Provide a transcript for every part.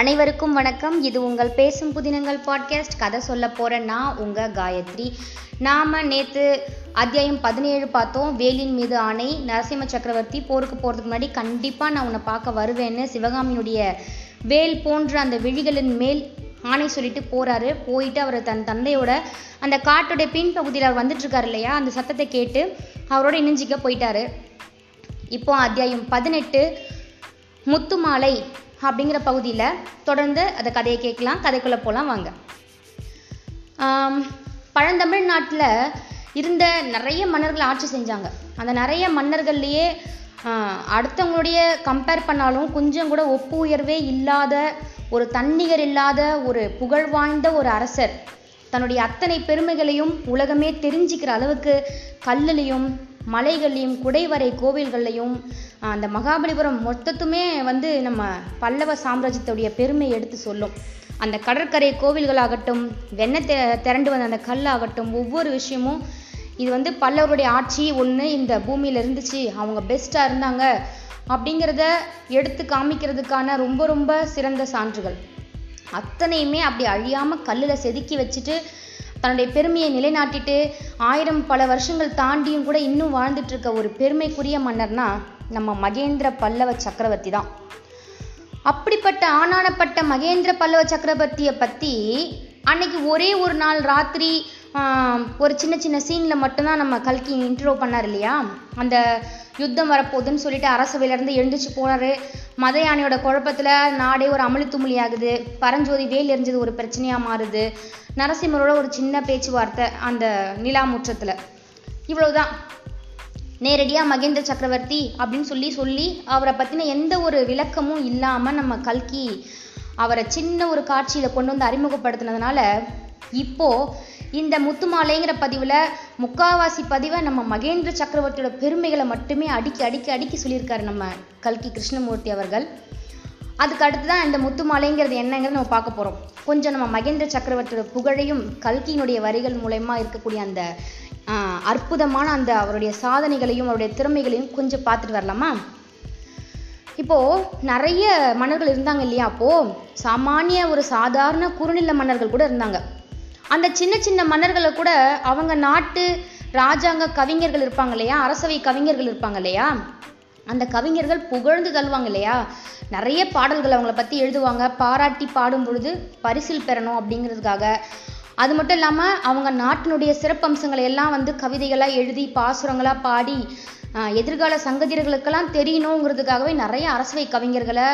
அனைவருக்கும் வணக்கம். இது உங்கள் பேசும் புதினங்கள் பாட்காஸ்ட் கதை சொல்ல போகிற நான் உங்கள் காயத்ரி. நாம் நேற்று அத்தியாயம் பதினேழு பார்த்தோம். வேலின் மீது ஆணை. நரசிம்ம சக்கரவர்த்தி போருக்கு போகிறதுக்கு முன்னாடி கண்டிப்பாக நான் உன்னை பார்க்க வருவேன்னு சிவகாமியினுடைய வேல் போன்ற அந்த விழிகளின் மேல் ஆணை சொல்லிட்டு போகிறாரு போயிட்டு அவர் தன் தந்தையோட அந்த காட்டுடைய பின்பகுதியில் அவர் வந்துட்டுருக்காரு இல்லையா? அந்த சத்தத்தை கேட்டு அவரோட இணைஞ்சிக்க போயிட்டாரு. இப்போ அத்தியாயம் பதினெட்டு. முத்துமாலை. அப்படிங்கிற பகுதியில் தொடர்ந்து அந்த கதையை கேட்கலாம். கதைக்குள்ளே போகலாம் வாங்க. பழந்தமிழ்நாட்டில் பழந்தமிழ் நாட்டில் இருந்த நிறைய மன்னர்கள் ஆட்சி செஞ்சாங்க. அந்த நிறைய மன்னர்கள்லேயே அடுத்தவங்களுடைய கம்பேர் பண்ணாலும் கொஞ்சம் கூட ஒப்பு உயர்வே இல்லாத ஒரு தன்னிகர் இல்லாத ஒரு புகழ் வாய்ந்த ஒரு அரசர். தன்னுடைய அத்தனை பெருமைகளையும் உலகமே தெரிஞ்சுக்கிற அளவுக்கு கல்லுலேயும் மலைகள்லையும் குடைவரை கோவில்கள்லையும் அந்த மகாபலிபுரம் மொத்தத்துமே வந்து நம்ம பல்லவ சாம்ராஜ்யத்துடைய பெருமை எடுத்து சொல்லும். அந்த கடற்கரை கோவில்களாகட்டும் வெண்ணெய் தெ திரண்டு வந்த அந்த கல்லாகட்டும் ஒவ்வொரு விஷயமும் இது வந்து பல்லவருடைய ஆட்சி ஒன்று இந்த பூமியில் இருந்துச்சு அவங்க பெஸ்ட்டாக இருந்தாங்க அப்படிங்கிறத எடுத்து காமிக்கிறதுக்கான ரொம்ப ரொம்ப சிறந்த சான்றுகள். அத்தனையுமே அப்படி அழியாமல் கல்லில் செதுக்கி வச்சுட்டு தன்னுடைய பெருமையை நிலைநாட்டிட்டு ஆயிரம் பல வருஷங்கள் தாண்டியும் கூட இன்னும் வாழ்ந்துட்டு இருக்க ஒரு பெருமைக்குரிய மன்னர்னா நம்ம மகேந்திர பல்லவ சக்கரவர்த்தி தான். அப்படிப்பட்ட ஆனானப்பட்ட மகேந்திர பல்லவ சக்கரவர்த்தியை பற்றி அன்னைக்கு ஒரே ஒரு நாள் ராத்திரி ஒரு சின்ன சின்ன சீனில் மட்டும்தான் நம்ம கல்கி இன்ட்ரோ பண்ணார் இல்லையா அந்த யுத்தம் வரப்போகுதுன்னு சொல்லிட்டு அரசவையிலேருந்து எழுந்திரிச்சு போனார். மத யானையோட குழப்பத்தில் நாடே ஒரு அமளி துமளி ஆகுது. பரஞ்சோதி வேல் எரிஞ்சது ஒரு பிரச்சனையாக மாறுது. நரசிம்மரோட ஒரு சின்ன பேச்சுவார்த்தை அந்த நிலாமுற்றத்தில் இவ்வளவுதான். நேரடியாக மகேந்திர சக்கரவர்த்தி அப்படின்னு சொல்லி சொல்லி அவரை பற்றின எந்த ஒரு விளக்கமும் இல்லாமல் நம்ம கல்கி அவரை சின்ன ஒரு காட்சியில் கொண்டு வந்து அறிமுகப்படுத்தினதுனால இப்போது இந்த முத்துமாலைங்கிற பதிவில் முக்காவாசி பதிவை நம்ம மகேந்திர சக்கரவர்த்தியோட பெருமைகளை மட்டுமே அடிக்கி அடிக்கி அடிக்கி சொல்லியிருக்காரு நம்ம கல்கி கிருஷ்ணமூர்த்தி அவர்கள். அதுக்கு அடுத்து தான் இந்த முத்துமாலைங்கிறது என்னங்கிறது நம்ம பார்க்க போகிறோம் கொஞ்சம் நம்ம மகேந்திர சக்கரவர்த்தியோட புகழையும் கல்கியினுடைய வரிகள் மூலயமா இருக்கக்கூடிய அந்த அற்புதமான அந்த அவருடைய சாதனைகளையும் அவருடைய திறமைகளையும் கொஞ்சம் பார்த்துட்டு வரலாமா? இப்போது நிறைய மன்னர்கள் இருந்தாங்க இல்லையா? அப்போது சாமானிய ஒரு சாதாரண குறுநில மன்னர்கள் கூட இருந்தாங்க. அந்த சின்ன சின்ன மன்னர்களை கூட அவங்க நாட்டு ராஜாங்க கவிஞர்கள் இருப்பாங்க இல்லையா? அரசவை கவிஞர்கள் இருப்பாங்க இல்லையா? அந்த கவிஞர்கள் புகழ்ந்து தள்ளுவாங்க இல்லையா? நிறைய பாடல்கள் அவங்கள பற்றி எழுதுவாங்க. பாராட்டி பாடும் பொழுது பரிசில் பெறணும் அப்படிங்கிறதுக்காக. அது மட்டும் இல்லாமல் அவங்க நாட்டினுடைய சிறப்பம்சங்களை எல்லாம் வந்து கவிதைகளாக எழுதி பாசுரங்களாக பாடி எதிர்கால சங்கதியர்களுக்கெல்லாம் தெரியணுங்கிறதுக்காகவே நிறைய அரசவை கவிஞர்களை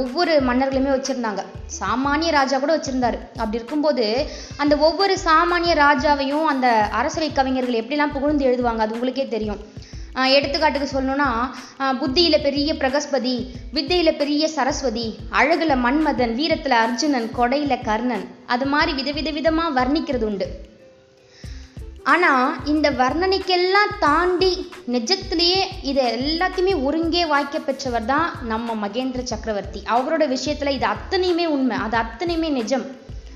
ஒவ்வொரு மன்னர்களுமே வச்சுருந்தாங்க. சாமானிய ராஜா கூட வச்சுருந்தாரு. அப்படி இருக்கும்போது அந்த ஒவ்வொரு சாமானிய ராஜாவையும் அந்த அரசவை கவிஞர்கள் எப்படிலாம் புகழ்ந்து எழுதுவாங்க அது உங்களுக்கே தெரியும். எடுத்துக்காட்டுக்கு சொல்லணும்னா புத்தியில் பெரிய பிரகஸ்பதி வித்தையில் பெரிய சரஸ்வதி அழகுல மன்மதன் வீரத்தில் அர்ஜுனன் கொடையில் கர்ணன் அது மாதிரி விதவித விதமாக வர்ணிக்கிறது உண்டு ஆனால் இந்த வர்ணனைக்கெல்லாம் தாண்டி நிஜத்திலேயே இதை எல்லாத்தையுமே ஒருங்கே வாய்க்க பெற்றவர் தான் நம்ம மகேந்திர சக்கரவர்த்தி. அவரோட விஷயத்தில் இது அத்தனையுமே உண்மை. அது அத்தனையுமே நிஜம்.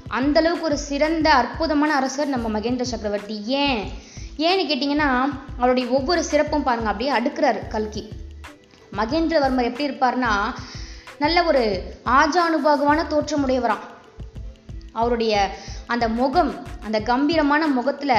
அந்த அளவுக்கு ஒரு சிறந்த அற்புதமான அரசர் நம்ம மகேந்திர சக்கரவர்த்தி. ஏன்? ஏன்னு கேட்டிங்கன்னா அவருடைய ஒவ்வொரு சிறப்பும் பாருங்கள் அப்படியே அடுக்கிறார் கல்கி. மகேந்திரவர்மர் எப்படி இருப்பார்னா நல்ல ஒரு ஆஜானுபாகுவான தோற்றமுடையவராம். அவருடைய அந்த முகம் அந்த கம்பீரமான முகத்தில்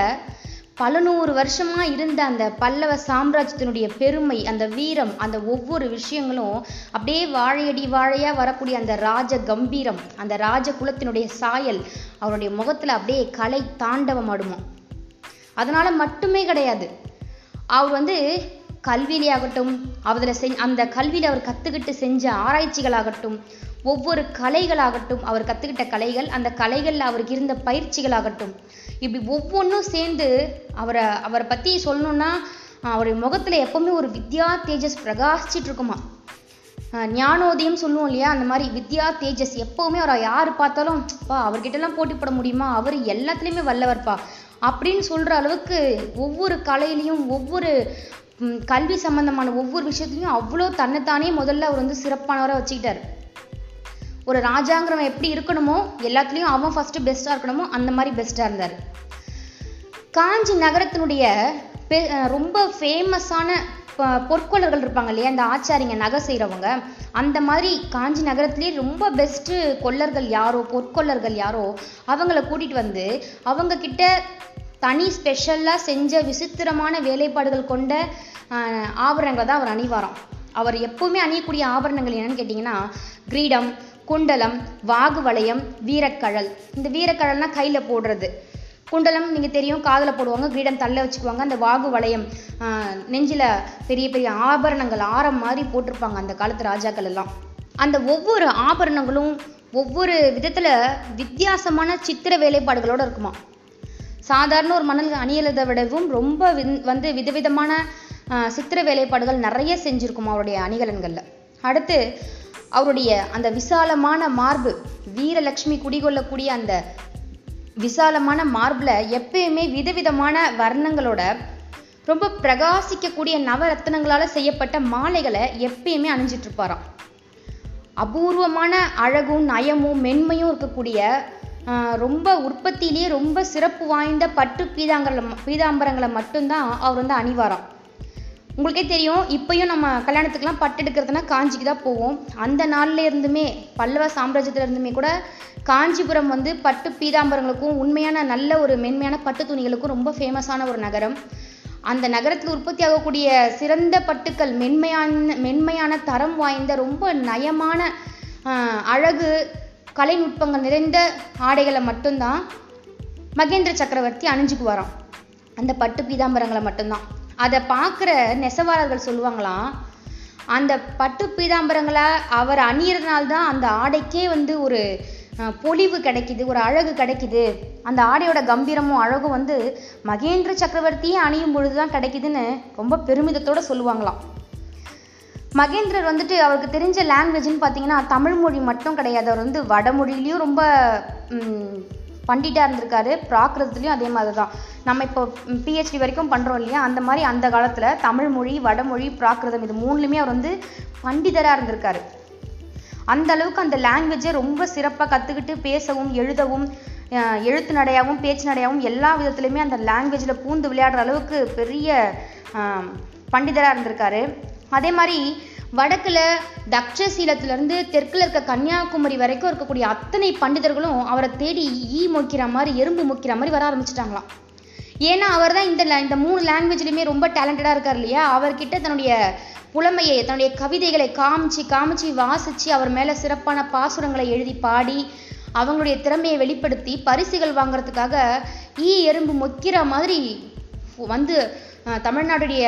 பல நூறு வருஷமாக இருந்த அந்த பல்லவ சாம்ராஜ்யத்தினுடைய பெருமை அந்த வீரம் அந்த ஒவ்வொரு விஷயங்களும் அப்படியே வாழையடி வாழையாக வரக்கூடிய அந்த ராஜ கம்பீரம் அந்த ராஜ குலத்தினுடைய சாயல் அவருடைய முகத்தில் அப்படியே கலை தாண்டவம் ஆடுமா அதனால் மட்டுமே கிடையாது. அவர் வந்து கல்வியிலே ஆகட்டும் அதில் செஞ் அந்த கல்வியில் அவர் கற்றுக்கிட்டு செஞ்ச ஆராய்ச்சிகளாகட்டும் ஒவ்வொரு கலைகளாகட்டும் அவர் கற்றுக்கிட்ட கலைகள் அந்த கலைகளில் அவருக்கு இருந்த பயிற்சிகளாகட்டும் இப்படி ஒவ்வொன்றும் சேர்ந்து அவரை அவரை பற்றி சொல்லணும்னா அவருடைய முகத்தில் எப்போவுமே ஒரு வித்யா தேஜஸ் பிரகாசிச்சுட்டு இருக்குமா ஞானோதயம் சொல்லுவோம் இல்லையா? அந்த மாதிரி வித்யா தேஜஸ் எப்போவுமே அவரை யார் பார்த்தாலும் பா அவர்கிட்டலாம் போட்டி போட முடியுமா? அவர் எல்லாத்துலேயுமே வல்லவர்ப்பா. அப்படின்னு சொல்கிற அளவுக்கு ஒவ்வொரு கலையிலையும் ஒவ்வொரு கல்வி சம்மந்தமான ஒவ்வொரு விஷயத்துலையும் அவ்வளோ தன்னைத்தானே முதல்ல அவர் வந்து சிறப்பானவராக வச்சுக்கிட்டார். ஒரு ராஜாங்கிறவன் எப்படி இருக்கணுமோ எல்லாத்துலேயும் அவன் ஃபஸ்ட்டு பெஸ்ட்டாக இருக்கணுமோ அந்த மாதிரி பெஸ்ட்டாக இருந்தார். காஞ்சி நகரத்தினுடைய பெ- ரொம்ப ஃபேமஸான பொற்கொள்ளர்கள் இருப்பாங்க இல்லையா இந்த ஆச்சாரிங்க நகை செய்கிறவங்க அந்த மாதிரி காஞ்சி நகரத்திலே ரொம்ப பெஸ்ட்டு கொள்ளர்கள் யாரோ பொற்கொள்ளர்கள் யாரோ அவங்கள கூட்டிகிட்டு வந்து அவங்கக்கிட்ட தனி ஸ்பெஷலாக செஞ்ச விசித்திரமான வேலைப்பாடுகள் கொண்ட ஆபரணங்களை தான் அவர் அணிவாராம். அவர் எப்பவுமே அணியக்கூடிய ஆபரணங்கள் என்னன்னு கேட்டிங்கன்னா கிரீடம் குண்டலம் வாகு வளையம் வீரக்கழல். இந்த வீரக்கழல்னா கையில் போடுறது. குண்டலம் நீங்கள் தெரியும் காதில் போடுவாங்க கிரீடம் தள்ள வச்சுக்குவாங்க. அந்த வாகு வளையம் நெஞ்சில் பெரிய பெரிய ஆபரணங்கள் ஆரம் மாதிரி போட்டிருப்பாங்க அந்த காலத்து ராஜாக்கள் எல்லாம். அந்த ஒவ்வொரு ஆபரணங்களும் ஒவ்வொரு விதத்தில் வித்தியாசமான சித்திர வேலைப்பாடுகளோடு இருக்குமா. சாதாரண ஒரு மணல் அணியலதை விடவும் ரொம்ப விந்- வந்து விதவிதமான சித்திர வேலைப்பாடுகள் நிறைய செஞ்சுருக்குமா அவருடைய அணிகலன்களில். அடுத்து அவருடைய அந்த விசாலமான மார்பு வீரலட்சுமி குடிகொள்ளக்கூடிய அந்த விசாலமான மார்பில் எப்பயுமே விதவிதமான வர்ணங்களோட ரொம்ப பிரகாசிக்கக்கூடிய நவரத்னங்களால் செய்யப்பட்ட மாலைகளை எப்பயுமே அணிஞ்சிட்டு இருப்பாராம் அபூர்வமான அழகும் நயமும் மென்மையும் இருக்கக்கூடிய ரொம்ப உற்பத்தியிலேயே ரொம்ப சிறப்பு வாய்ந்த பட்டு பீதாங்கரம் பீதாம்பரங்களை மட்டும்தான் அவர் வந்து அணிவாராம். உங்களுக்கே தெரியும் இப்போயும் நம்ம கல்யாணத்துக்குலாம் பட்டு எடுக்கிறதுனா காஞ்சிக்கு தான் போவோம். அந்த நாள்லேருந்துமே பல்லவ சாம்ராஜ்யத்துல இருந்துமே கூட காஞ்சிபுரம் வந்து பட்டு பீதாம்பரங்களுக்கும் உண்மையான நல்ல ஒரு மென்மையான பட்டு துணிகளுக்கும் ரொம்ப ஃபேமஸான ஒரு நகரம். அந்த நகரத்தில் உற்பத்தி ஆகக்கூடிய சிறந்த பட்டுக்கள் மென்மையான மென்மையான தரம் வாய்ந்த ரொம்ப நயமான அழகு கலைநுட்பங்கள் நிறைந்த ஆடைகளை மட்டும்தான் மகேந்திர சக்கரவர்த்தி அணிஞ்சுக்கு வரான் அந்த பட்டு பீதாம்பரங்களை மட்டும்தான். அதை பார்க்குற நெசவாளர்கள் சொல்லுவாங்களாம் அந்த பட்டு பீதாம்பரங்களை அவர் அணியிறதுனால்தான் அந்த ஆடைக்கே வந்து ஒரு பொலிவு கிடைக்குது ஒரு அழகு கிடைக்குது. அந்த ஆடையோட கம்பீரமும் அழகும் வந்து மகேந்திர சக்கரவர்த்தியே அணியும் பொழுது தான் கிடைக்குதுன்னு ரொம்ப பெருமிதத்தோடு சொல்லுவாங்களாம். மகேந்திரர் வந்துட்டு அவருக்கு தெரிஞ்ச லாங்குவேஜ்னு பார்த்தீங்கன்னா தமிழ் மொழி மட்டும் கிடையாது. அவர் வந்து வடமொழியிலையும் ரொம்ப ம், இருந்திருக்காரு. பிராகிருதத்துலேயும் அதே மாதிரி தான் நம்ம இப்போ பிஹெச்டி வரைக்கும் பண்ணுறோம் இல்லையா? அந்த மாதிரி அந்த காலத்தில் தமிழ்மொழி வடமொழி பிராகிருதம் இது மூணுலையுமே அவர் வந்து பண்டிதராக இருந்திருக்காரு. அந்த அளவுக்கு அந்த லாங்குவேஜை ரொம்ப சிறப்பாக கற்றுக்கிட்டு பேசவும் எழுதவும் எழுத்து நடையாகவும் பேச்சு நடையாகவும் எல்லா விதத்துலையுமே அந்த லாங்குவேஜில் பூந்து விளையாடுற அளவுக்கு பெரிய பண்டிதராக இருந்திருக்காரு. அதே மாதிரி வடக்கில் தக்ஷசீலத்திலேருந்து தெற்கில் இருக்க கன்னியாகுமரி வரைக்கும் இருக்கக்கூடிய அத்தனை பண்டிதர்களும் அவரை தேடி ஈ மொக்கிற மாதிரி எறும்பு மொக்கிற மாதிரி வர ஆரம்பிச்சிட்டாங்களாம். ஏன்னா அவர் தான் இந்த இந்த மூணு லாங்குவேஜ்லையுமே ரொம்ப டேலண்டடாக இருக்கார் இல்லையா? அவர்கிட்ட தன்னுடைய புலமையை தன்னுடைய கவிதைகளை காமிச்சு காமிச்சு வாசித்து அவர் மேலே சிறப்பான பாசுரங்களை எழுதி பாடி அவங்களுடைய திறமையை வெளிப்படுத்தி பரிசுகள் வாங்குறதுக்காக ஈ எறும்பு மொக்கிற மாதிரி வந்து தமிழ்நாடுடைய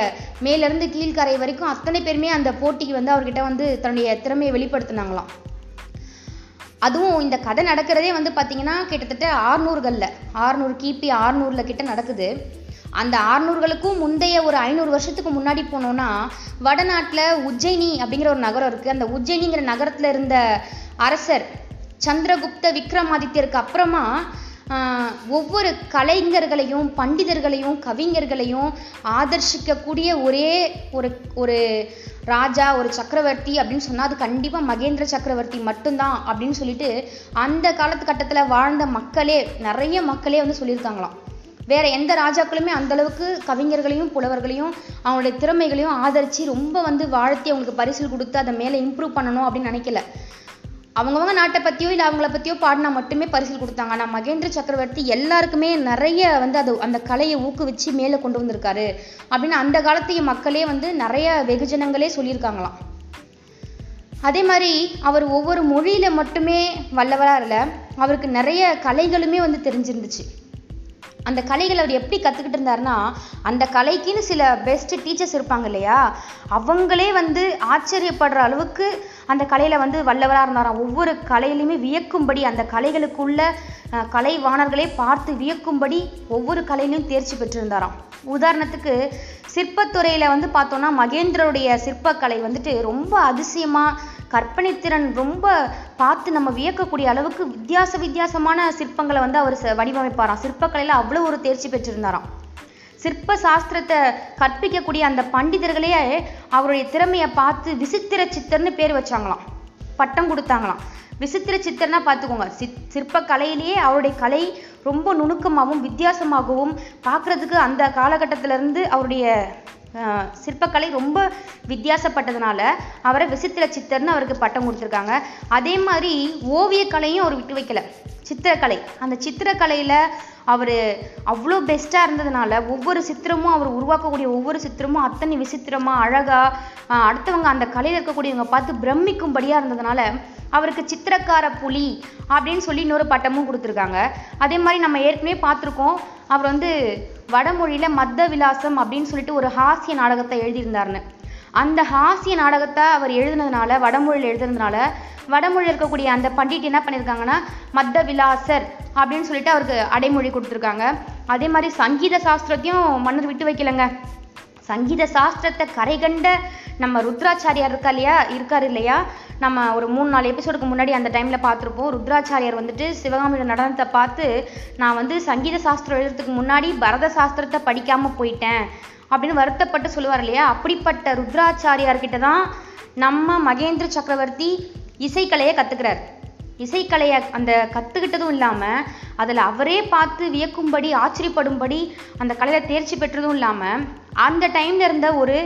மேலேருந்து கீழ்கரை வரைக்கும் அத்தனை பேருமே அந்த போட்டிக்கு வந்து அவர்கிட்ட வந்து தன்னுடைய திறமையை வெளிப்படுத்தினாங்களாம். அதுவும் இந்த கதை நடக்கிறதே வந்து பார்த்திங்கன்னா கிட்டத்தட்ட ஆறுநூறுகளில். ஆறுநூறு கிபி ஆறுநூறில் கிட்ட நடக்குது. அந்த ஆறுநூறுகளுக்கும் முந்தைய ஒரு ஐநூறு வருஷத்துக்கு முன்னாடி போனோன்னா வடநாட்டில் உஜ்ஜயினி அப்படிங்கிற ஒரு நகரம் இருக்குது அந்த உஜ்ஜயினிங்கிற நகரத்தில் இருந்த அரசர் சந்திரகுப்த விக்ரமாதித்யருக்கு அப்புறமா ஒவ்வொரு கலைஞர்களையும் பண்டிதர்களையும் கவிஞர்களையும் ஆதர்ஷிக்கக்கூடிய ஒரே ஒரு ஒரு ராஜா ஒரு சக்கரவர்த்தி அப்படின்னு சொன்னால் அது கண்டிப்பாக மகேந்திர சக்கரவர்த்தி மட்டும்தான் அப்படின்னு சொல்லிட்டு அந்த காலத்துக்கட்டத்தில் வாழ்ந்த மக்களே நிறைய மக்களே வந்து சொல்லியிருக்காங்களாம். வேற எந்த ராஜாக்களுமே அந்தளவுக்கு கவிஞர்களையும் புலவர்களையும் அவங்களுடைய திறமைகளையும் ஆதரித்து ரொம்ப வந்து வாழ்த்தி அவங்களுக்கு பரிசில் கொடுத்து அதை மேலே இம்ப்ரூவ் பண்ணணும் அப்படின்னு நினைக்கல. அவங்கவங்க நாட்டை பற்றியோ இல்லை அவங்கள பற்றியோ பாடினா மட்டுமே பரிசில் கொடுத்தாங்க. ஆனால் மகேந்திர சக்கரவர்த்தி எல்லாருக்குமே நிறைய வந்து அது அந்த கலையை ஊக்குவிச்சு மேலே கொண்டு வந்திருக்காரு. அப்படின்னு அந்த காலத்தைய மக்களே வந்து நிறைய வெகுஜனங்களே சொல்லியிருக்காங்களாம். அதே மாதிரி அவர் ஒவ்வொரு மொழியில் மட்டுமே வல்லவராக இல்லை அவருக்கு நிறைய கலைகளுமே வந்து தெரிஞ்சிருந்துச்சு. அந்த கலைகளை அவர் எப்படி கற்றுக்கிட்டு இருந்தாருன்னா அந்த கலைக்குன்னு சில பெஸ்ட் டீச்சர்ஸ் இருப்பாங்க இல்லையா? அவங்களே வந்து ஆச்சரியப்படுற அளவுக்கு அந்த கலையில் வந்து வல்லவராக இருந்தாராம் ஒவ்வொரு கலையிலையுமே வியக்கும்படி அந்த கலைகளுக்குள்ள கலைவாணர்களே பார்த்து வியக்கும்படி ஒவ்வொரு கலையிலையும் தேர்ச்சி பெற்றிருந்தாராம். உதாரணத்துக்கு சிற்பத்துறையில் வந்து பார்த்தோன்னா மகேந்திரருடைய சிற்பக்கலை வந்துட்டு ரொம்ப அதிசயமாக கற்பனைத்திறன் ரொம்ப பார்த்து நம்ம வியக்கக்கூடிய அளவுக்கு வித்தியாச வித்தியாசமான சிற்பங்களை வந்து அவர் வடிவமைப்பாராம். சிற்பக்கலையில் அவ்வளோ ஒரு தேர்ச்சி பெற்றிருந்தாராம். சிற்ப சாஸ்திரத்தை கற்பிக்கக்கூடிய அந்த பண்டிதர்களே அவருடைய திறமையை பார்த்து விசித்திர சித்தர்னு பேர் வச்சாங்களாம். பட்டம் கொடுத்தாங்களாம். விசித்திர சித்தர்னா பார்த்துக்கோங்க சித் சிற்ப கலையிலேயே அவருடைய கலை ரொம்ப நுணுக்கமாகவும் வித்தியாசமாகவும் பார்க்குறதுக்கு அந்த காலகட்டத்திலேருந்து அவருடைய சிற்பக்கலை ரொம்ப வித்தியாசப்பட்டதுனால அவரை விசித்திர சித்தர்னு அவருக்கு பட்டம் கொடுத்துருக்காங்க. அதே மாதிரி ஓவியக்கலையும் அவர் விட்டு வைக்கல. சித்திரக்கலை. அந்த சித்திரக்கலையில் அவர் அவ்வளோ பெஸ்ட்டாக இருந்ததுனால ஒவ்வொரு சித்திரமும் அவர் உருவாக்கக்கூடிய ஒவ்வொரு சித்திரமும் அத்தனை விசித்திரமாக அழகாக அடுத்தவங்க அந்த கலையில் இருக்கக்கூடியவங்க பார்த்து பிரமிக்கும்படியாக இருந்ததுனால அவருக்கு சித்திரக்கார புலி அப்படின்னு சொல்லி இன்னொரு பட்டமும் கொடுத்துருக்காங்க. அதே மாதிரி நம்ம ஏற்கனவே பார்த்துருக்கோம். அவர் வந்து வடமொழியில் மத்த விலாசம் அப்படின்னு சொல்லிட்டு ஒரு ஹாஸ்ய நாடகத்தை எழுதியிருந்தாருன்னு. அந்த ஹாஸ்ய நாடகத்தை அவர் எழுதுனதுனால வடமொழியில் எழுதுனதுனால வடமொழியில் இருக்கக்கூடிய அந்த பண்டிட் என்ன பண்ணியிருக்காங்கன்னா மத்த விலாசர் அப்படின்னு சொல்லிட்டு அவருக்கு அடைமொழி கொடுத்துருக்காங்க. அதே மாதிரி சங்கீத சாஸ்திரத்தையும் மன்னர் விட்டு வைக்கலங்க. சங்கீத சாஸ்திரத்தை கரைகண்ட நம்ம ருத்ராச்சாரியார் இருக்கா இல்லையா? இருக்கார் இல்லையா? நம்ம ஒரு மூணு நாலு எபிசோடுக்கு முன்னாடி அந்த டைமில் பார்த்துருப்போம். ருத்ராச்சாரியார் வந்துட்டு சிவகாமியோட நடனத்தை பார்த்து நான் வந்து சங்கீத சாஸ்திரம் எழுதுறதுக்கு முன்னாடி பரத சாஸ்திரத்தை படிக்காமல் போயிட்டேன். அப்படின்னு வருத்தப்பட்டு சொல்லுவார் இல்லையா? அப்படிப்பட்ட ருத்ராச்சாரியார்கிட்ட தான் நம்ம மகேந்திர சக்கரவர்த்தி இசைக்கலையை கற்றுக்கிறார் இசைக்கலையை அந்த கற்றுக்கிட்டதும் இல்லாமல் அதில் அவரே பார்த்து வியக்கும்படி ஆச்சரியப்படும்படி அந்த கலையில் தேர்ச்சி பெற்றதும் இல்லாமல் அந்த டைமில் இருந்த ஒரு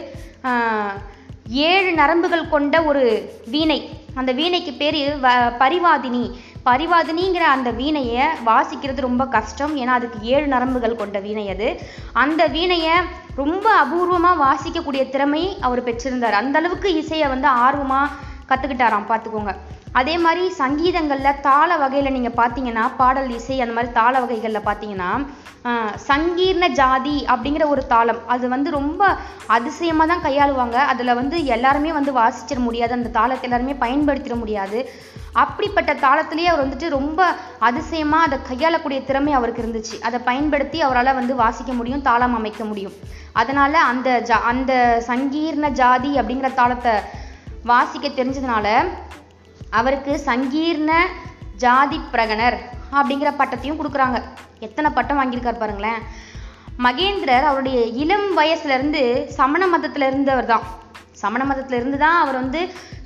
ஏழு நரம்புகள் கொண்ட ஒரு வீணை. அந்த வீணைக்கு பேர் வ பரிவாதினி. பரிவாதினிங்கிற அந்த வீணையை வாசிக்கிறது ரொம்ப கஷ்டம். ஏன்னா அதுக்கு ஏழு நரம்புகள் கொண்ட வீணை அது. அந்த வீணையை ரொம்ப அபூர்வமாக வாசிக்கக்கூடிய திறமை அவர் பெற்றிருந்தார். அந்த அளவுக்கு இசையை வந்து ஆர்வமாக கற்றுக்கிட்டாராம் பார்த்துக்கோங்க. அதே மாதிரி சங்கீதங்களில் தாள வகையில் நீங்கள் பார்த்தீங்கன்னா பாடல் இசை அந்த மாதிரி தாள வகைகளில் பார்த்தீங்கன்னா சங்கீர்ண ஜாதி அப்படிங்கிற ஒரு தாளம். அது வந்து ரொம்ப அதிசயமாக தான் கையாளுவாங்க. அதில் வந்து எல்லாருமே வந்து வாசிச்சிட முடியாது. அந்த தாளத்தை எல்லாருமே பயன்படுத்திட முடியாது. அப்படிப்பட்ட தாளத்திலேயே அவர் வந்துட்டு ரொம்ப அதிசயமாக அதை கையாளக்கூடிய திறமை அவருக்கு இருந்துச்சு. அதை பயன்படுத்தி அவரால் வந்து வாசிக்க முடியும் தாளம் அமைக்க முடியும். அதனால் அந்த ஜா அந்த சங்கீர்ண ஜாதி அப்படிங்கிற தாளத்தை வாசிக்க தெரிஞ்சதுனால அவருக்கு சங்கீர்ண ஜாதி பிரகணர் அப்படிங்கிற பட்டத்தையும் கொடுக்குறாங்க. எத்தனை பட்டம் வாங்கியிருக்கார் பாருங்களேன். மகேந்திரர் அவருடைய இளம் வயசுலேருந்து சமண மதத்தில் இருந்தவர் தான். சமண மதத்தில் இருந்து தான் அவர் வந்து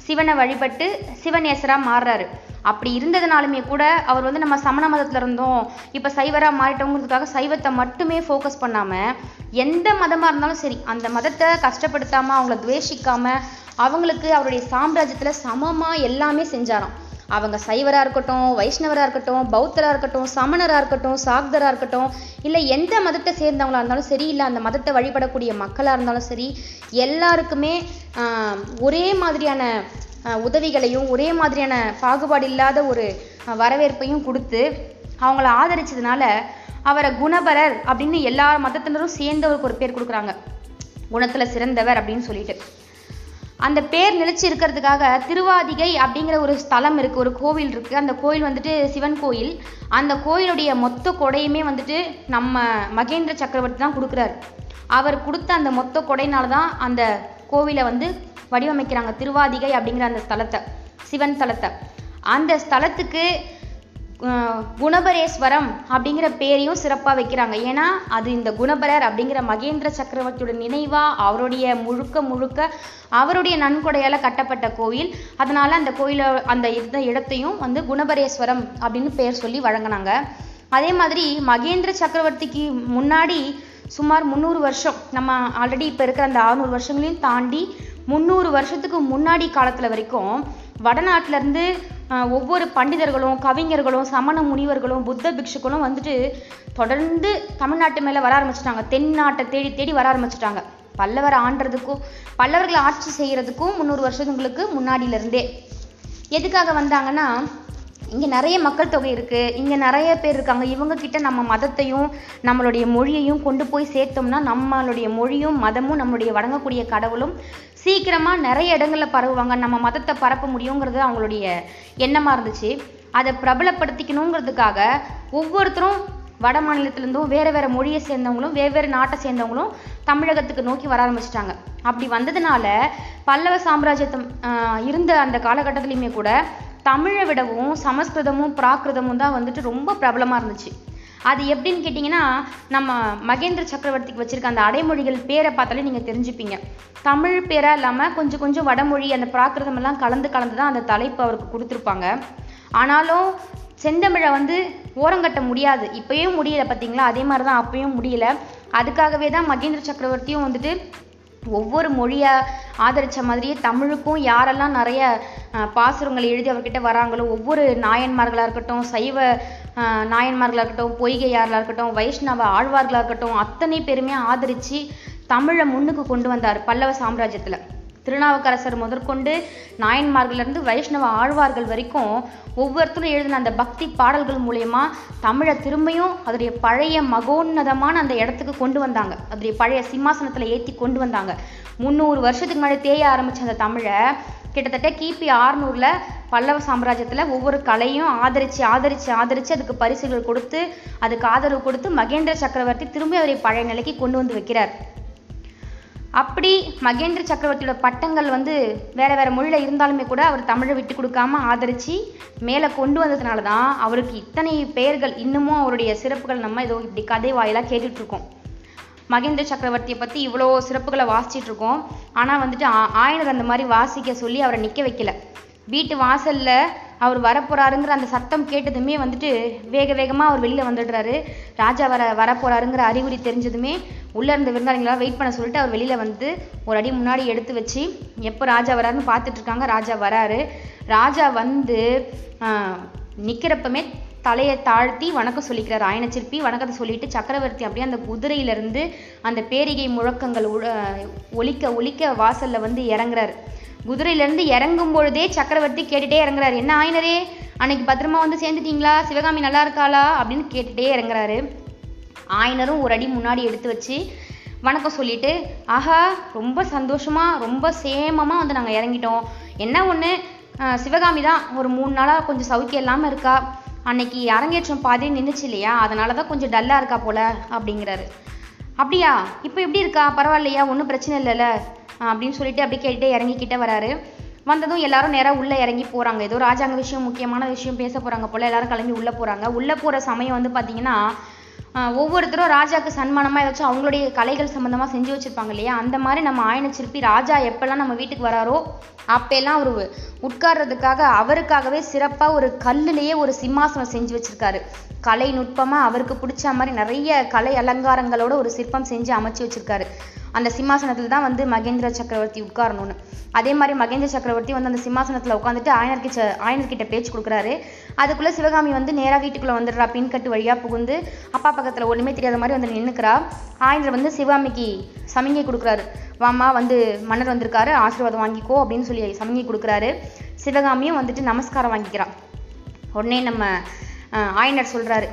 சிவனை வழிபட்டு சிவநேசராக மாறுறாரு. அப்படி இருந்ததுனாலுமே கூட அவர் வந்து நம்ம சமண மதத்தில் இருந்தோம். இப்போ சைவராக மாறிட்டோங்கிறதுக்காக சைவத்தை மட்டுமே ஃபோக்கஸ் பண்ணாமல் எந்த மதமாக இருந்தாலும் சரி அந்த மதத்தை கஷ்டப்படுத்தாமல் அவங்கள துவேஷிக்காமல் அவங்களுக்கு அவருடைய சாம்ராஜ்யத்தில் சமமாக எல்லாமே செஞ்சாராம். அவங்க சைவராக இருக்கட்டும் வைஷ்ணவராக இருக்கட்டும் பௌத்தராக இருக்கட்டும் சமணராக இருக்கட்டும் சாக்தராக இருக்கட்டும் இல்லை எந்த மதத்தை சேர்ந்தவங்களாக இருந்தாலும் சரி இல்லை அந்த மதத்தை வழிபடக்கூடிய மக்களாக இருந்தாலும் சரி எல்லாருக்குமே ஒரே மாதிரியான உதவிகளையும் ஒரே மாதிரியான பாகுபாடு இல்லாத ஒரு வரவேற்பையும் கொடுத்து அவங்கள ஆதரிச்சதுனால அவரை குணபரர் அப்படின்னு எல்லா மதத்தினரும் சேர்ந்தவருக்கு ஒரு பேர் கொடுக்குறாங்க. குணத்தில் சிறந்தவர் அப்படின்னு சொல்லிட்டு. அந்த பேர் நிலச்சி இருக்கிறதுக்காக திருவாதிகை அப்படிங்கிற ஒரு ஸ்தலம் இருக்குது ஒரு கோவில் இருக்குது அந்த கோயில் வந்துட்டு சிவன் கோயில். அந்த கோயிலுடைய மொத்த கொடையுமே வந்துட்டு நம்ம மகேந்திர சக்கரவர்த்தி தான் கொடுக்குறாரு. அவர் கொடுத்த அந்த மொத்த கொடையினால தான் அந்த கோவிலை வந்து வடிவமைக்கிறாங்க திருவாதிகை அப்படிங்கிற அந்த ஸ்தலத்தை சிவன் ஸ்தலத்தை. அந்த ஸ்தலத்துக்கு குணபரேஸ்வரம் அப்படிங்கிற பேரையும் சிறப்பாக வைக்கிறாங்க. ஏன்னா அது இந்த குணபரர் அப்படிங்கிற மகேந்திர சக்கரவர்த்தியோட நினைவாக அவருடைய முழுக்க முழுக்க அவருடைய நன்கொடையால் கட்டப்பட்ட கோயில் அதனால் அந்த கோயிலை அந்த இருந்த இடத்தையும் வந்து குணபரேஸ்வரம் அப்படின்னு பேர் சொல்லி வழங்கினாங்க. அதே மாதிரி மகேந்திர சக்கரவர்த்திக்கு முன்னாடி சுமார் முந்நூறு வருஷம் நம்ம ஆல்ரெடி இப்போ இருக்கிற அந்த அறுநூறு வருஷங்களையும் தாண்டி முந்நூறு வருஷத்துக்கு முன்னாடி காலத்தில் வரைக்கும் வடநாட்டிலேருந்து ஒவ்வொரு பண்டிதர்களும் கவிஞர்களும் சமண முனிவர்களும் புத்த பிக்ஷுக்களும் வந்துட்டு தொடர்ந்து தமிழ்நாட்டு மேலே வர ஆரம்பிச்சிட்டாங்க. தென்னாட்டை தேடி தேடி வர ஆரம்பிச்சிட்டாங்க. பல்லவர் ஆண்டுறதுக்கும் பல்லவர்கள் ஆட்சி செய்கிறதுக்கும் முந்நூறு வருஷங்களுக்கு முன்னாடியிலேருந்தே. எதுக்காக வந்தாங்கன்னா இங்கே நிறைய மக்கள் தொகை இருக்குது இங்கே நிறைய பேர் இருக்காங்க. இவங்க கிட்ட நம்ம மதத்தையும் நம்மளுடைய மொழியையும் கொண்டு போய் சேர்த்தோம்னா நம்மளுடைய மொழியும் மதமும் நம்மளுடைய வணங்கக்கூடிய கடவுளும் சீக்கிரமாக நிறைய இடங்களில் பரவுவாங்க. நம்ம மதத்தை பரப்ப முடியுங்கிறது அவங்களுடைய எண்ணமாக இருந்துச்சு. அதை பிரபலப்படுத்திக்கணுங்கிறதுக்காக ஒவ்வொருத்தரும் வட மாநிலத்திலேருந்தும் வேறு வேறு மொழியை சேர்ந்தவங்களும் வெவ்வேறு நாட்டை சேர்ந்தவங்களும் தமிழகத்துக்கு நோக்கி வர ஆரம்பிச்சிட்டாங்க. அப்படி வந்ததுனால பல்லவ சாம்ராஜ்யத்தம் இருந்த அந்த காலகட்டத்துலேயுமே கூட தமிழை விடவும் சமஸ்கிருதமும் பிராகிருதமும் தான் வந்துட்டு ரொம்ப பிரபலமாக இருந்துச்சு. அது எப்படின்னு கேட்டிங்கன்னா நம்ம மகேந்திர சக்கரவர்த்திக்கு வச்சுருக்க அந்த அடைமொழிகள் பேரை பார்த்தாலே நீங்கள் தெரிஞ்சுப்பீங்க. தமிழ் பேராக இல்லாமல் கொஞ்சம் கொஞ்சம் வடமொழி அந்த பிராகிருதமெல்லாம் கலந்து கலந்து தான் அந்த தலைப்பு அவருக்கு கொடுத்துருப்பாங்க. ஆனாலும் செந்தமிழை வந்து ஓரங்கட்ட முடியாது. இப்போயும் முடியல பார்த்தீங்களா அதே மாதிரி தான் அப்பயும் முடியல. அதுக்காகவே தான் மகேந்திர சக்கரவர்த்தியும் வந்துட்டு ஒவ்வொரு மொழியை ஆதரித்த மாதிரியே தமிழுக்கும் யாரெல்லாம் நிறைய பாசுரங்கள் எழுதி அவர்கிட்ட வராங்களோ ஒவ்வொரு நாயன்மார்களாக இருக்கட்டும் சைவ நாயன்மார்களாக இருக்கட்டும் பொய்கையார்களாக இருக்கட்டும் வைஷ்ணவ ஆழ்வார்களாக இருக்கட்டும் அத்தனை பேருமே ஆதரித்து தமிழை முன்னுக்கு கொண்டு வந்தார் பல்லவ சாம்ராஜ்யத்தில். திருநாவுக்கரசர் முதற்கொண்டு நாயன்மார்கள்லேருந்து வைஷ்ணவ ஆழ்வார்கள் வரைக்கும் ஒவ்வொருத்தரும் எழுதின அந்த பக்தி பாடல்கள் மூலயமா தமிழை திரும்பியும் அதோடைய பழைய மகோன்னதமான அந்த இடத்துக்கு கொண்டு வந்தாங்க. அதோடைய பழைய சிம்மாசனத்தில் ஏற்றி கொண்டு வந்தாங்க. முந்நூறு வருஷத்துக்கு முன்னாடி தேய ஆரம்பித்த அந்த தமிழை கிட்டத்தட்ட கிபி ஆறுநூறில் பல்லவ சாம்ராஜ்யத்தில் ஒவ்வொரு கலையும் ஆதரித்து ஆதரித்து ஆதரித்து அதுக்கு பரிசுகள் கொடுத்து அதுக்கு ஆதரவு கொடுத்து மகேந்திர சக்கரவர்த்தி திரும்பி அவரை பழைய நிலைக்கு கொண்டு வந்து வைக்கிறார். அப்படி மகேந்திர சக்கரவர்த்தியோட பட்டங்கள் வந்து வேறு வேறு மொழியில் இருந்தாலுமே கூட அவர் தமிழை விட்டு கொடுக்காம ஆதரித்து மேலே கொண்டு வந்ததுனால தான் அவருக்கு இத்தனை பெயர்கள் இன்னமும் அவருடைய சிறப்புகள் நம்ம ஏதோ இப்படி கதை வாயிலாக கேட்டுட்ருக்கோம். மகேந்திர சக்கரவர்த்தியை பற்றி இவ்வளோ சிறப்புகளை வாசிச்சிட்டு இருக்கோம் ஆனால் வந்துட்டு ஆ- ஆயனர் அந்த மாதிரி வாசிக்க சொல்லி அவரை நிற்க வைக்கல. வீட்டு வாசலில் அவர் வரப்போகிறாருங்கிற அந்த சத்தம் கேட்டதுமே வந்துட்டு வேக வேகமாக அவர் வெளியில் வந்துடுறாரு. ராஜா வர வரப்போறாருங்கிற அறிகுறி தெரிஞ்சதுமே உள்ளே இருந்த விருந்தாளிங்களா வெயிட் பண்ண சொல்லிட்டு அவர் வெளியில் வந்து ஒரு அடி முன்னாடி எடுத்து வச்சு எப்போ ராஜா வராருன்னு பார்த்துட்ருக்காங்க ராஜா வராரு. ராஜா வந்து நிற்கிறப்பமே தலையை தாழ்த்தி வணக்கம் சொல்லிக்கிறார். ஆயன சிற்பி வணக்கத்தை சொல்லிட்டு சக்கரவர்த்தி அப்படியே அந்த குதிரையிலேருந்து அந்த பேரிகை முழக்கங்கள் ஒழிக்க ஒழிக்க வாசலில் வந்து இறங்குறாரு. குதிரையிலேருந்து இறங்கும் பொழுதே சக்கரவர்த்தி கேட்டுட்டே இறங்குறாரு. என்ன ஆயனரே அன்னைக்கு பத்திரமா வந்து சேர்ந்துட்டீங்களா? சிவகாமி நல்லா இருக்காளா? அப்படின்னு கேட்டுட்டே இறங்குறாரு. ஆயனரும் ஒரு அடி முன்னாடி எடுத்து வச்சு வணக்கம் சொல்லிட்டு ஆஹா ரொம்ப சந்தோஷமா ரொம்ப சேமமாக வந்து நாங்கள் இறங்கிட்டோம். என்ன ஒன்று சிவகாமி தான் ஒரு மூணு நாளாக கொஞ்சம் சௌக்கியம் இல்லாமல் இருக்கா? அன்னைக்கு அரங்கேற்றம் பாதி நின்றுச்சு இல்லையா? அதனால தான் கொஞ்சம் டல்லாக இருக்கா போல அப்படிங்கிறாரு. அப்படியா? இப்போ எப்படி இருக்கா? பரவாயில்லையா? ஒன்றும் பிரச்சனை இல்லைல்ல. அப்படின்னு சொல்லிட்டு அப்படியே கேட்டுகிட்டே இறங்கிக்கிட்டே வராரு. வந்ததும் எல்லாரும் நேராக உள்ளே இறங்கி போகிறாங்க ஏதோ ராஜாங்க விஷயம் முக்கியமான விஷயம் பேச போகிறாங்க போல். எல்லாரும் கிளம்பி உள்ளே போகிறாங்க உள்ளே போகிற சமயம் வந்து பார்த்தீங்கன்னா ஒவ்வொருத்தரும் ராஜாக்கு சன்மானமாக ஏதாச்சும் அவங்களுடைய கலைகள் சம்மந்தமாக செஞ்சு வச்சுருப்பாங்க இல்லையா? அந்த மாதிரி நம்ம ஆயன சிற்பி ராஜா எப்போல்லாம் நம்ம வீட்டுக்கு வராரோ அப்போல்லாம் அவர் உட்கார்றதுக்காக அவருக்காகவே சிறப்பாக ஒரு கல்லுலேயே ஒரு சிம்மாசனம் செஞ்சு வச்சுருக்காரு. கலை நுட்பமாக அவருக்கு பிடிச்ச மாதிரி நிறைய கலை அலங்காரங்களோட ஒரு சிற்பம் செஞ்சு அமைச்சு வச்சுருக்காரு. அந்த சிம்மாசனத்தில் தான் வந்து மகேந்திர சக்கரவர்த்தி உட்காரணும்னு. அதே மாதிரி மகேந்திர சக்கரவர்த்தி வந்து அந்த சிம்மாசனத்தில் உட்காந்துட்டு ஆயனர்கிட்ட ஆயனர்கிட்ட பேச்சு கொடுக்குறாரு. அதுக்குள்ளே சிவகாமி வந்து நேராக வீட்டுக்குள்ளே வந்துடுறா பின்கட்டு வழியாக புகுந்து அப்பா பக்கத்தில் ஒன்றுமே தெரியாத மாதிரி வந்து நின்றுக்கிறா ஆயனர் வந்து சிவகாமிக்கு சமிங்கை கொடுக்குறாரு. வாமா வந்து மன்னர் வந்திருக்காரு ஆசீர்வாதம் வாங்கிக்கோ அப்படின்னு சொல்லி சமிங்கை கொடுக்குறாரு. சிவகாமியும் வந்துட்டு நமஸ்காரம் வாங்கிக்கிறான். உடனே நம்ம ஆயனர் சொல்கிறாரு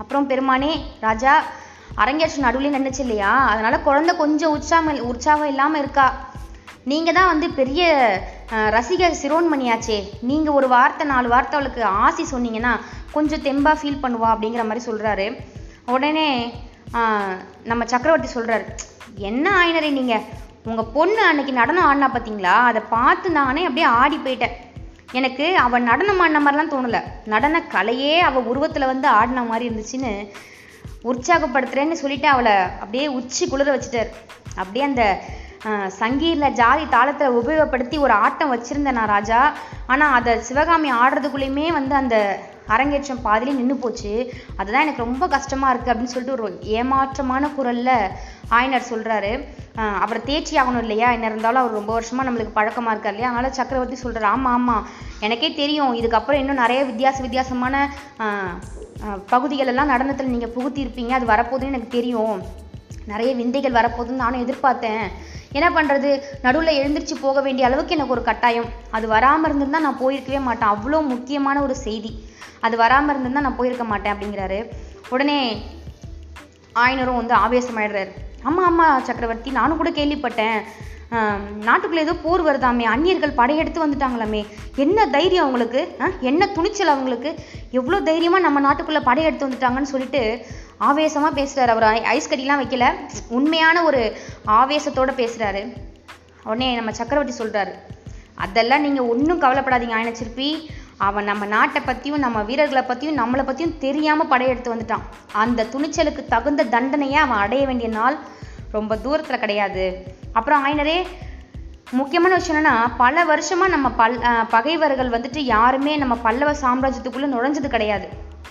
அப்புறம் பெருமானே ராஜா அரங்கேற்றம் நடுவில் நின்றுச்சு இல்லையா? அதனால் குழந்தை கொஞ்சம் உற்சாகம் உற்சாகம் இல்லாமல் இருக்கா? நீங்கள் தான் வந்து பெரிய ரசிகர் சிரோன்மணியாச்சே. நீங்கள் ஒரு வார்த்தை நாலு வார்த்தை அவளுக்கு ஆசி சொன்னீங்கன்னா கொஞ்சம் தெம்பாக ஃபீல் பண்ணுவா அப்படிங்கிற மாதிரி சொல்கிறாரு உடனே நம்ம சக்கரவர்த்தி சொல்கிறாரு என்ன ஆயினரே நீங்கள் உங்கள் பொண்ணு அன்னைக்கு நடனம் ஆடினா பார்த்தீங்களா அதை பார்த்து நானே அப்படியே ஆடி போயிட்டேன். எனக்கு அவள் நடனம் ஆடின மாதிரிலாம் தோணல. நடன கலையே அவள் உருவத்தில் வந்து ஆடின மாதிரி இருந்துச்சுன்னு உற்சாகப்படுத்துகிறேன்னு சொல்லிட்டு அவளை அப்படியே உச்சி குளிர வச்சுட்டாரு. அப்படியே அந்த சங்கீரில் ஜாதி தாளத்தை உபயோகப்படுத்தி ஒரு ஆட்டம் வச்சுருந்தேன் நான் ராஜா. ஆனால் அதை சிவகாமி ஆடுறதுக்குள்ளேயுமே வந்து அந்த அரங்கேற்றம் பாதிலே நின்று போச்சு. அதுதான் எனக்கு ரொம்ப கஷ்டமாக இருக்குது அப்படின்னு சொல்லிட்டு ஒரு ஏமாற்றமான குரலில் ஆயனர் சொல்கிறாரு அவரை தேய்ச்சி ஆகணும் இல்லையா? என்ன இருந்தாலும் அவர் ரொம்ப வருஷமாக நம்மளுக்கு பழக்கமாக இருக்கார் இல்லையா? அதனால் சக்கரவர்த்தி சொல்கிறார் ஆமா ஆமா. எனக்கே தெரியும். இதுக்கப்புறம் இன்னும் நிறைய வித்தியாச வித்தியாசமான பகுதிகள் எல்லாம் நடனத்தில் நீங்கள் புகுத்திருப்பீங்க அது வரப்போதுன்னு எனக்கு தெரியும். நிறைய விந்தைகள் வரப்போகுதுன்னு நானும் எதிர்பார்த்தேன். என்ன பண்ணுறது நடுவில் எழுந்திரிச்சு போக வேண்டிய அளவுக்கு எனக்கு ஒரு கட்டாயம். அது வராமல் இருந்திருந்தா நான் போயிருக்கவே மாட்டேன். அவ்வளோ முக்கியமான ஒரு செய்தி. அது வராமல் இருந்திருந்தா நான் போயிருக்க மாட்டேன் அப்படிங்கிறாரு. உடனே ஆயனரும் வந்து ஆவேசமாயிடுறாரு. ஆமாம் ஆமாம் சக்கரவர்த்தி. நானும் கூட கேள்விப்பட்டேன். நாட்டுக்குள்ளே ஏதோ போர் வருதாமே. அந்நியர்கள் படையெடுத்து வந்துட்டாங்களாமே. என்ன தைரியம் அவங்களுக்கு? ஆ? என்ன துணிச்சல் அவங்களுக்கு? எவ்வளோ தைரியமாக நம்ம நாட்டுக்குள்ளே படையெடுத்து வந்துட்டாங்கன்னு சொல்லிட்டு ஆவேசமாக பேசுகிறாரு அவர். ஐ- ஐஸ் கட்டிலாம் வைக்கல. உண்மையான ஒரு ஆவேசத்தோடு பேசுகிறாரு உடனே நம்ம சக்கரவர்த்தி சொல்கிறாரு அதெல்லாம் நீங்கள் ஒன்றும் கவலைப்படாதீங்க ஆயன சிற்பி அவன் நம்ம நாட்டை பற்றியும் நம்ம வீரர்களை பற்றியும் நம்மளை பற்றியும் தெரியாமல் படையெடுத்து வந்துட்டான். அந்த துணிச்சலுக்கு தகுந்த தண்டனையை அவன் அடைய வேண்டிய நாள் ரொம்ப தூரத்தில் கிடையாது. அப்புறம் ஆயினரே முக்கியமான விஷயம் என்னென்னா பல வருஷமாக நம்ம பல் பகைவர்கள் வந்துட்டு யாருமே நம்ம பல்லவ சாம்ராஜ்யத்துக்குள்ளே நுழைஞ்சது கிடையாது.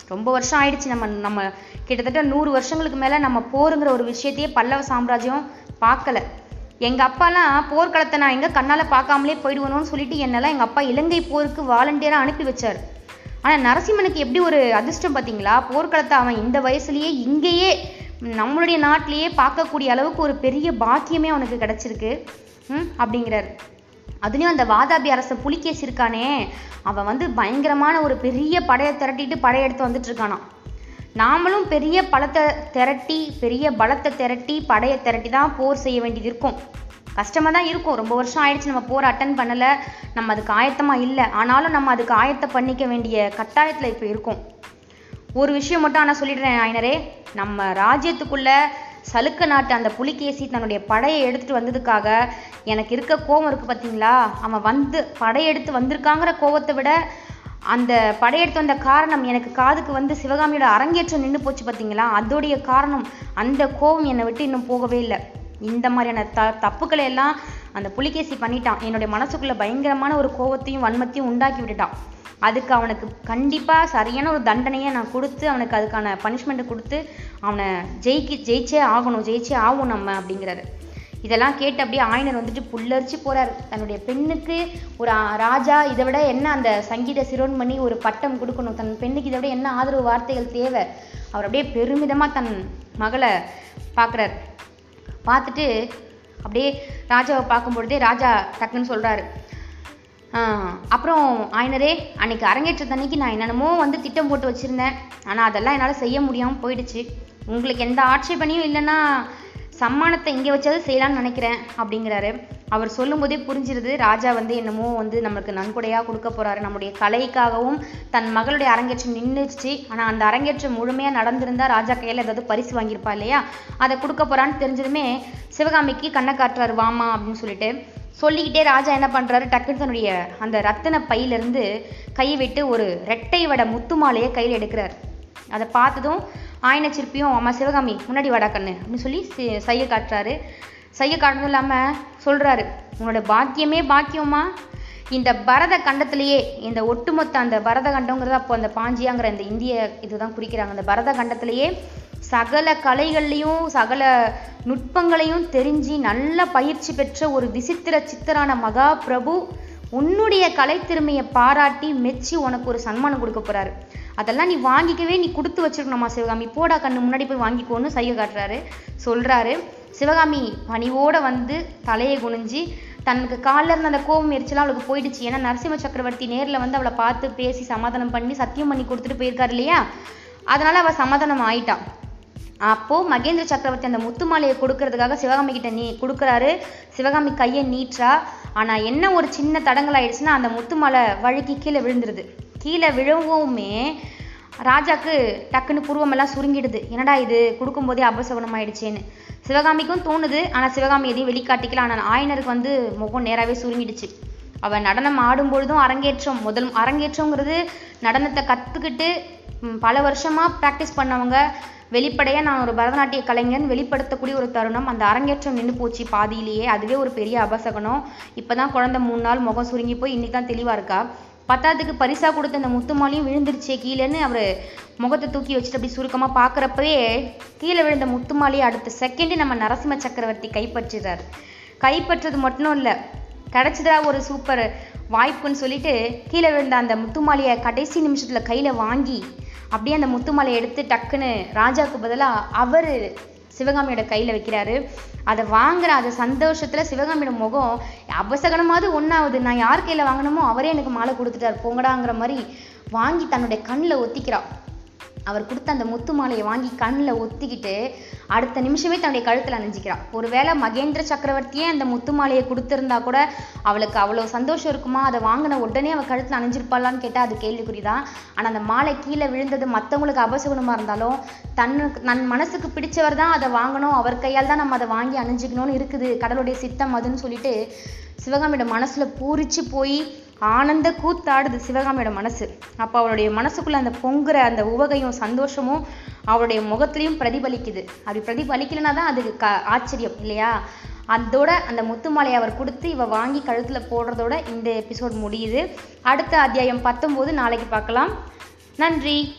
ரொம்ப வருஷம் ஆயிடுச்சு நம்ம நம்ம கிட்டத்தட்ட நூறு வருஷங்களுக்கு மேலே நம்ம போருங்கிற ஒரு விஷயத்தையே பல்லவ சாம்ராஜ்யம் பார்க்கல. எங்கள் அப்பாலாம் போர்க்களத்தை நான் எங்கே கண்ணால் பார்க்காமலே போயிடுவணும்னு சொல்லிட்டு என்னெல்லாம் எங்கள் அப்பா இலங்கை போருக்கு வாலண்டியராக அனுப்பி வச்சார். ஆனால் நரசிம்மனுக்கு எப்படி ஒரு அதிர்ஷ்டம் பார்த்தீங்களா போர்க்களத்தை அவன் இந்த வயசுலேயே இங்கேயே நம்மளுடைய நாட்டிலேயே பார்க்கக்கூடிய அளவுக்கு ஒரு பெரிய பாக்கியமே அவனுக்கு கிடச்சிருக்கு. ம் அப்படிங்கிறார். அதுலேயும் அந்த வாதாபி அரச புலிகேசி இருக்கானே அவன் வந்து பயங்கரமான ஒரு பெரிய படையை திரட்டிட்டு படையெடுத்து வந்துட்டு இருக்கானான் நாமளும் பெரிய பலத்தை திரட்டி பெரிய பலத்தை திரட்டி படையை திரட்டி தான் போர் செய்ய வேண்டியது இருக்கும். கஷ்டமாக தான் இருக்கும். ரொம்ப வருஷம் ஆயிடுச்சு நம்ம போர் அட்டன் பண்ணலை. நம்ம அதுக்கு ஆயத்தமாக இல்லை. ஆனாலும் நம்ம அதுக்கு ஆயத்தை பண்ணிக்க வேண்டிய கட்டாயத்தில் இப்போ இருக்கும். ஒரு விஷயம் மட்டும் ஆனால் சொல்லிடுறேன் ஆயினரே நம்ம ராஜ்யத்துக்குள்ளே சலுக்க நாட்டு அந்த புலிகேசி தன்னுடைய படையை எடுத்துட்டு வந்ததுக்காக எனக்கு இருக்க கோவம் இருக்குது பார்த்தீங்களா அவன் வந்து படையெடுத்து வந்திருக்காங்கிற கோவத்தை விட அந்த படையெடுத்து வந்த காரணம் எனக்கு காதுக்கு வந்து சிவகாமியோட அரங்கேற்றம் நின்று போச்சு பார்த்தீங்களா அதோடைய காரணம் அந்த கோவம் என்னை விட்டு இன்னும் போகவே இல்லை. இந்த மாதிரியான த தப்புக்களை எல்லாம் அந்த புலிகேசி பண்ணிட்டான். என்னுடைய மனசுக்குள்ளே பயங்கரமான ஒரு கோவத்தையும் வன்மத்தையும் உண்டாக்கி விட்டுட்டான். அதுக்கு அவனுக்கு கண்டிப்பாக சரியான ஒரு தண்டனையை நான் கொடுத்து அவனுக்கு அதுக்கான பனிஷ்மெண்ட்டை கொடுத்து அவனை ஜெயிக்க ஜெயிச்சே ஆகணும் ஜெயிச்சே ஆகும் நம்ம அப்படிங்கிறாரு. இதெல்லாம் கேட்டு அப்படியே ஆயனர் வந்துட்டு புல்லரிச்சு போகிறார் தன்னுடைய பெண்ணுக்கு ஒரு ராஜா இதை விட என்ன அந்த சங்கீத சிரோன்மணி ஒரு பட்டம் கொடுக்கணும். தன் பெண்ணுக்கு இதை விட என்ன ஆதரவு வார்த்தைகள் தேவை? அவர் அப்படியே பெருமிதமாக தன் மகளை பார்க்குறாரு. பார்த்துட்டு அப்படியே ராஜாவை பார்க்கும்பொழுதே ராஜா டக்குன்னு சொல்கிறாரு அப்புறம் ஆயனரே அன்னைக்கு அரங்கேற்றத்தன்னைக்கு நான் என்னென்னமோ வந்து திட்டம் போட்டு வச்சுருந்தேன். ஆனால் அதெல்லாம் என்னால் செய்ய முடியாமல் போயிடுச்சு. உங்களுக்கு எந்த ஆட்சேபனையும் இல்லைன்னா சம்மானத்தை இங்கே வச்சாவது செய்யலாம்னு நினைக்கிறேன் அப்படிங்கிறாரு. அவர் சொல்லும்போதே புரிஞ்சிருது. ராஜா வந்து என்னமோ வந்து நம்மளுக்கு நன்கொடையாக கொடுக்க போகிறாரு நம்முடைய கலைக்காகவும் தன் மகளுடைய அரங்கேற்றம் நின்றுச்சு ஆனால் அந்த அரங்கேற்றம் முழுமையாக நடந்திருந்தா ராஜா கையில் ஏதாவது பரிசு வாங்கியிருப்பா இல்லையா? அதை கொடுக்க போகிறான்னு தெரிஞ்சதுமே சிவகாமிக்கு கண்ணை காட்டுறாரு. வாமா அப்படின்னு சொல்லிட்டு சொல்லிக்கிட்டே ராஜா என்ன பண்ணுறாரு டக்குன்னு தன்னுடைய அந்த ரத்தின பையிலேருந்து கை விட்டு ஒரு ரெட்டை வட முத்து மாலையை கையில் எடுக்கிறார். அதை பார்த்ததும் ஆயின சிற்பியும் அம்மா சிவகாமி முன்னாடி வாடா கண்ணு அப்படின்னு சொல்லி சி- காட்டுறாரு. சைய காட்டுறதும் இல்லாமல் சொல்கிறாரு உன்னோட பாக்கியமே பாக்கியமா இந்த பரத கண்டத்திலேயே இந்த ஒட்டுமொத்த அந்த பரத கண்டங்கிறது அப்போ அந்த பாஞ்சியாங்கிற இந்த இந்திய இதுதான் குறிக்கிறாங்க. அந்த பரத கண்டத்திலேயே சகல கலைகள்லையும் சகல நுட்பங்களையும் தெரிஞ்சு நல்ல பயிற்சி பெற்ற ஒரு விசித்திர சித்தரான மகா பிரபு உன்னுடைய கலைத்திறமையை பாராட்டி மெச்சி உனக்கு ஒரு சன்மானம் கொடுக்க போறாரு. அதெல்லாம் நீ வாங்கிக்கவே நீ கொடுத்து வச்சிருக்கணுமா சிவகாமி? போடா கண்ணு முன்னாடி போய் வாங்கிக்கோன்னு சைகை காட்டுறாரு. சொல்றாரு. சிவகாமி பணிவோட வந்து தலையை குனிஞ்சு தனக்கு காலில் இருந்த அந்த கோபம் எரிச்சலாம் அவளுக்கு போயிடுச்சு. ஏன்னா நரசிம்ம சக்கரவர்த்தி நேரில் வந்து அவளை பார்த்து பேசி சமாதானம் பண்ணி சத்தியம் பண்ணி கொடுத்துட்டு போயிருக்காரு இல்லையா? அதனால அவள் சமாதானம் ஆயிட்டான் அப்போது மகேந்திர சக்கரவர்த்தி அந்த முத்து மாலையை கொடுக்கறதுக்காக சிவகாமி கிட்ட நீ கொடுக்குறாரு. சிவகாமி கையை நீட்டுறா ஆனால் என்ன ஒரு சின்ன தடங்கள் ஆயிடுச்சுன்னா அந்த முத்து மாலை வழுக்கி கீழே விழுந்துருது. கீழே விழவுமே ராஜாக்கு டக்குன்னு புருவமெல்லாம் சுருங்கிடுது. என்னடா இது? கொடுக்கும்போதே அபசகுணம் ஆயிடுச்சேன்னு சிவகாமிக்கும் தோணுது. ஆனால் சிவகாமி எதையும் வெளிக்காட்டிக்கல. ஆனால் ஆயனருக்கு வந்து முகம் நேராகவே சுருங்கிடுச்சு. அவன் நடனம் ஆடும் பொழுதும் அரங்கேற்றம். முதல் அரங்கேற்றங்கிறது நடனத்தை கற்றுக்கிட்டு பல வருஷமாக ப்ராக்டிஸ் பண்ணவங்க வெளிப்படையாக நான் ஒரு பரதநாட்டிய கலைஞன் வெளிப்படுத்தக்கூடிய ஒரு தருணம். அந்த அரங்கேற்றம் நின்று போச்சு பாதியிலேயே. அதுவே ஒரு பெரிய அபசகனம். இப்பதான் குழந்தை மூணு நாள் முகம் சுருங்கி போய் இன்றைக்கி தான் தெளிவாக இருக்கா? பத்தாவதுக்கு பரிசாக கொடுத்த அந்த முத்துமாலையும் விழுந்துருச்சே கீழேன்னு அவர் முகத்தை தூக்கி வச்சுட்டு அப்படி சுருக்கமாக பார்க்குறப்பவே கீழே விழுந்த முத்துமாலையை அடுத்த செகண்டு நம்ம நரசிம்ம சக்கரவர்த்தி கைப்பற்றுறார் கைப்பற்றது மட்டும் இல்லை கிடச்சிதா ஒரு சூப்பர் வாய்ப்புன்னு சொல்லிட்டு கீழே விழுந்த அந்த முத்துமாலையை கடைசி நிமிஷத்தில் கையில் வாங்கி அப்படியே அந்த முத்துமாலையை எடுத்து டக்குன்னு ராஜாவுக்கு பதிலாக அவர் சிவகாமியோட கையில் வைக்கிறாரு. அதை வாங்குற அந்த சந்தோஷத்தில் சிவகாமியோட முகம் அபசகனமாவது ஒன்றாவது நான் யார் கையில் வாங்கினமோ அவரே எனக்கு மாலை கொடுத்துட்டாரு போங்கடாங்கிற மாதிரி வாங்கி தன்னுடைய கண்ணில் ஒத்திக்கிறாள் அவர் கொடுத்த அந்த முத்து மாலையை வாங்கி கண்ணில் ஒத்திக்கிட்டு அடுத்த நிமிஷமே தன்னுடைய கழுத்தில் அணிஞ்சிக்கிறா ஒருவேளை மகேந்திர சக்கரவர்த்தியே அந்த முத்து மாலையை கொடுத்துருந்தா கூட அவளுக்கு அவ்வளோ சந்தோஷம் இருக்குமா? அதை வாங்கின உடனே அவள் கழுத்தில் அணிஞ்சிருப்பாளான்னு கேட்டால் அது கேள்விக்குறி தான் ஆனால் அந்த மாலை கீழே விழுந்தது மற்றவங்களுக்கு அபசகுணமாக இருந்தாலும் தன்னுக்கு நன் மனசுக்கு பிடிச்சவர் தான் அதை வாங்கணும். அவர் கையால் தான் நம்ம அதை வாங்கி அணிஞ்சிக்கணும்னு இருக்குது. கடவுளுடைய சித்தம் அதுன்னு சொல்லிட்டு சிவகாமியோட மனசில் பூரிச்சு போய் ஆனந்த கூத்தாடுது சிவகாமியோட மனசு. அப்போ அவளுடைய மனசுக்குள்ளே அந்த பொங்குற அந்த உவகையும் சந்தோஷமும் அவளுடைய முகத்திலையும் பிரதிபலிக்குது. அப்படி பிரதிபலிக்கலைன்னா தான் அதுக்கு க ஆச்சரியம் இல்லையா? அதோட அந்த முத்துமாலையை அவர் கொடுத்து இவ வாங்கி கழுத்தில் போடுறதோட இந்த எபிசோட் முடியுது. அடுத்த அத்தியாயம் பத்தொம்போது நாளைக்கு பார்க்கலாம். நன்றி.